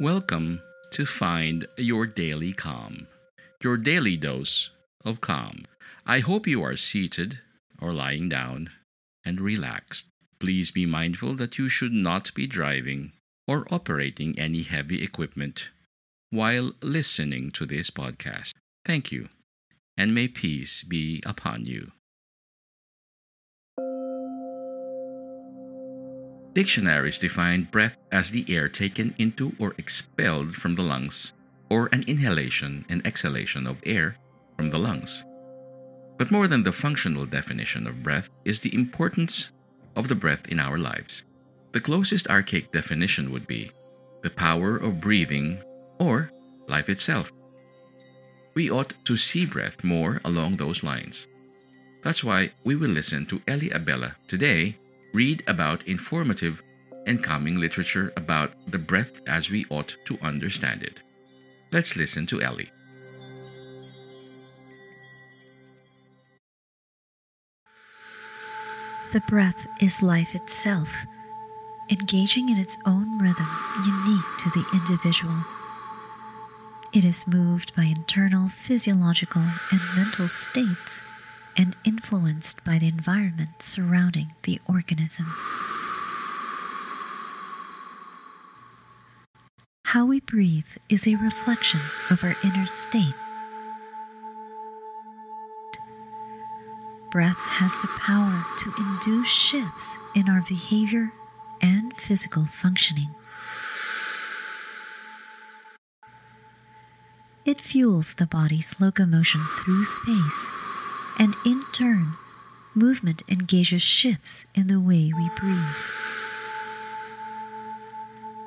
Welcome to Find Your Daily Calm, your daily dose of calm. I hope you are seated or lying down and relaxed. Please be mindful that you should not be driving or operating any heavy equipment while listening to this podcast. Thank you, and may peace be upon you. Dictionaries define breath as the air taken into or expelled from the lungs, or an inhalation and exhalation of air from the lungs. But more than the functional definition of breath is the importance of the breath in our lives. The closest archaic definition would be the power of breathing or life itself. We ought to see breath more along those lines. That's why we will listen to Ellie Abella today read about informative and calming literature about the breath as we ought to understand it. Let's listen to Ellie. The breath is life itself, engaging in its own rhythm unique to the individual. It is moved by internal physiological and mental states and influenced by the environment surrounding the organism. How we breathe is a reflection of our inner state. Breath has the power to induce shifts in our behavior and physical functioning. It fuels the body's locomotion through space and in turn, movement engages shifts in the way we breathe.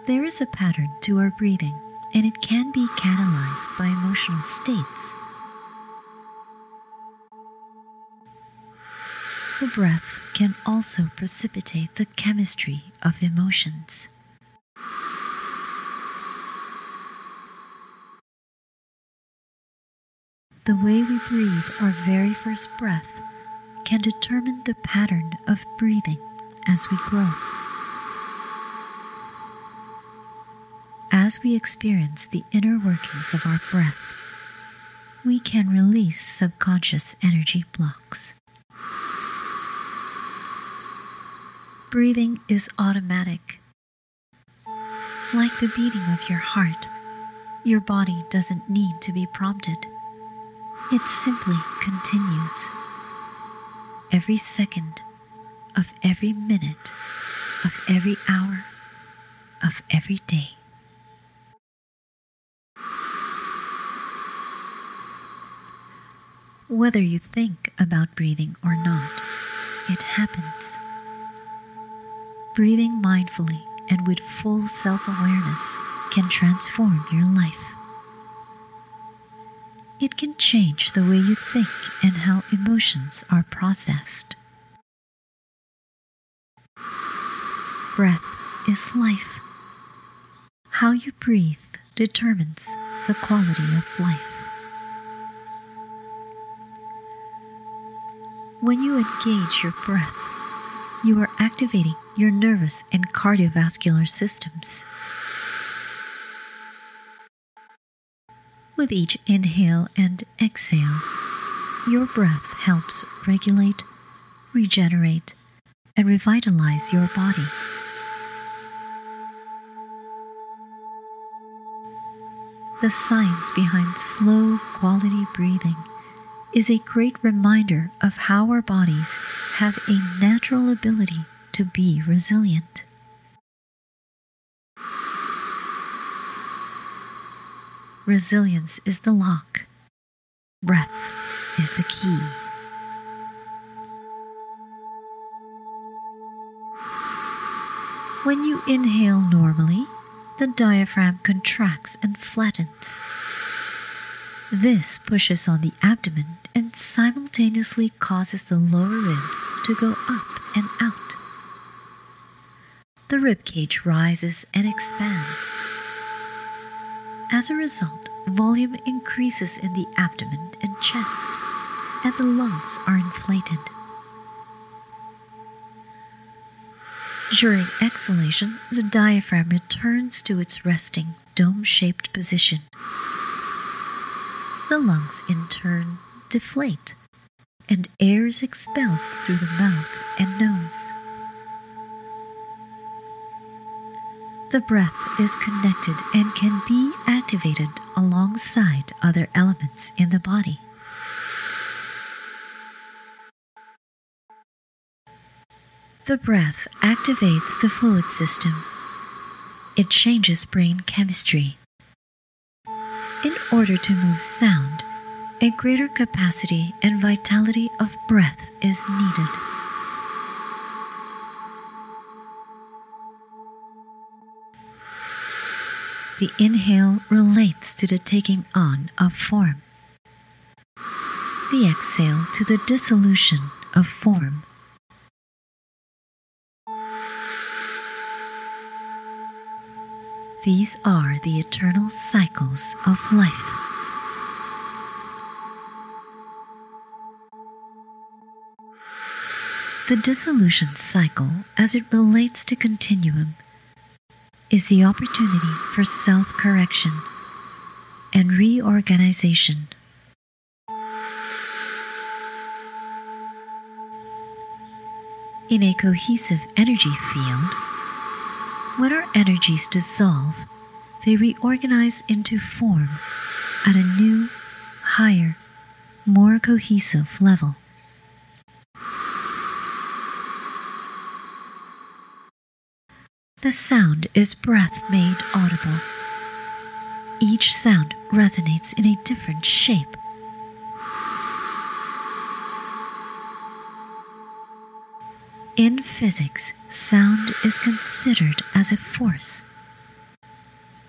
There is a pattern to our breathing, and it can be catalyzed by emotional states. The breath can also precipitate the chemistry of emotions. The way we breathe our very first breath can determine the pattern of breathing as we grow. As we experience the inner workings of our breath, we can release subconscious energy blocks. Breathing is automatic. Like the beating of your heart, your body doesn't need to be prompted. It simply continues. Every second of every minute, of every hour, of every day. Whether you think about breathing or not, it happens. Breathing mindfully and with full self awareness can transform your life. It can change the way you think and how emotions are processed. Breath is life. How you breathe determines the quality of life. When you engage your breath, you are activating your nervous and cardiovascular systems. With each inhale and exhale, your breath helps regulate, regenerate, and revitalize your body. The science behind slow quality breathing is a great reminder of how our bodies have a natural ability to be resilient. Resilience is the lock, breath is the key. When you inhale normally, the diaphragm contracts and flattens. This pushes on the abdomen and simultaneously causes the lower ribs to go up and out. The rib cage rises and expands. As a result, volume increases in the abdomen and chest, and the lungs are inflated. During exhalation, the diaphragm returns to its resting dome shaped position the lungs, in turn, deflate, and air is expelled through the mouth and nose. The breath is connected and can be activated alongside other elements in the body. The breath activates the fluid system. It changes brain chemistry in order to move sound, a greater capacity and vitality of breath is needed. The inhale relates to the taking on of form. The exhale to the dissolution of form. These are the eternal cycles of life. The dissolution cycle, as it relates to continuum, is the opportunity for self correction and reorganization. In a cohesive energy field, when our energies dissolve, they reorganize into form at a new, higher, more cohesive level. The sound is breath made audible. Each sound resonates in a different shape In physics, sound is considered as a force.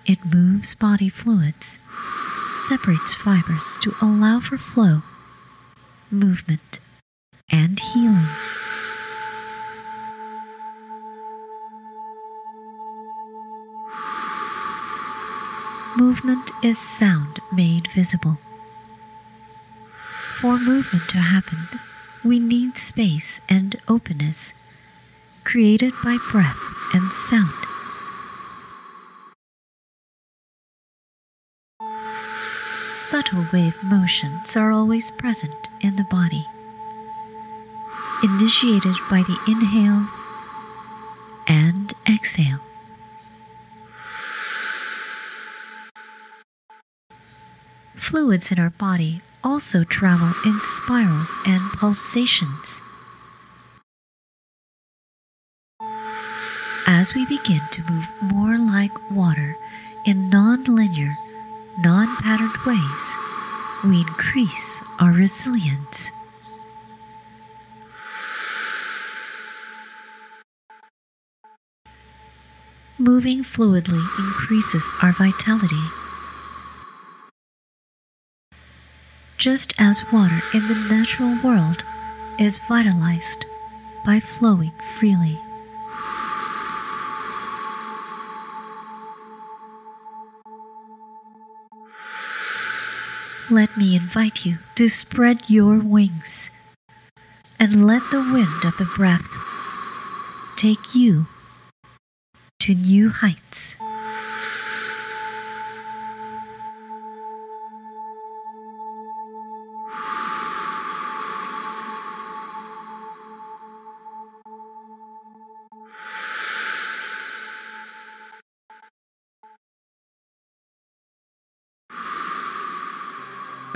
It moves body fluids, separates fibers to allow for flow, movement, and healing. Movement is sound made visible. For movement to happen, we need space and openness created by breath and sound. Subtle wave motions are always present in the body, initiated by the inhale and exhale. Fluids in our body also travel in spirals and pulsations. As we begin to move more like water in non linear, non patterned ways, we increase our resilience. Moving fluidly increases our vitality. Just as water in the natural world is vitalized by flowing freely. Let me invite you to spread your wings and let the wind of the breath take you to new heights.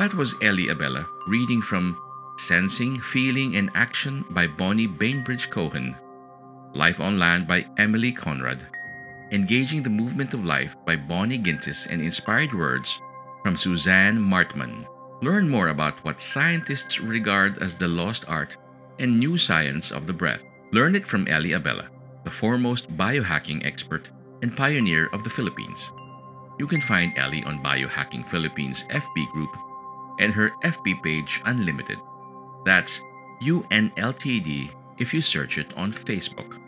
That was Ellie Abella reading from Sensing, Feeling, and Action by Bonnie Bainbridge Cohen, Life on Land by Emilie Conrad, Engaging the Movement of Life by Bonnie Gintis, and Inspired Words from Suzanne Martman. Learn more about what scientists regard as the lost art and new science of the breath. Learn it from Ellie Abella, the foremost biohacking expert and pioneer of the Philippines. You can find Ellie on Biohacking Philippines FB group and her FB page Unlimited. That's UNLTD if you search it on Facebook.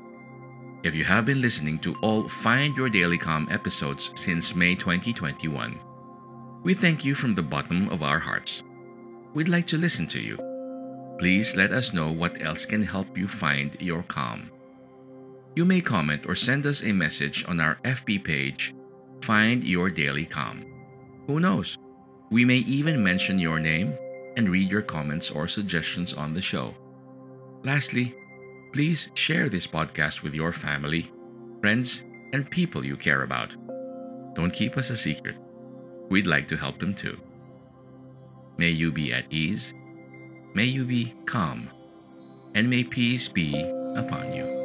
If you have been listening to all Find Your Daily Calm episodes since May 2021, we thank you from the bottom of our hearts. We'd like to listen to you. Please let us know what else can help you find your calm. You may comment or send us a message on our FB page, Find Your Daily Calm. Who knows? We may even mention your name and read your comments or suggestions on the show. Lastly, please share this podcast with your family, friends, and people you care about. Don't keep us a secret. We'd like to help them too. May you be at ease, may you be calm, and may peace be upon you.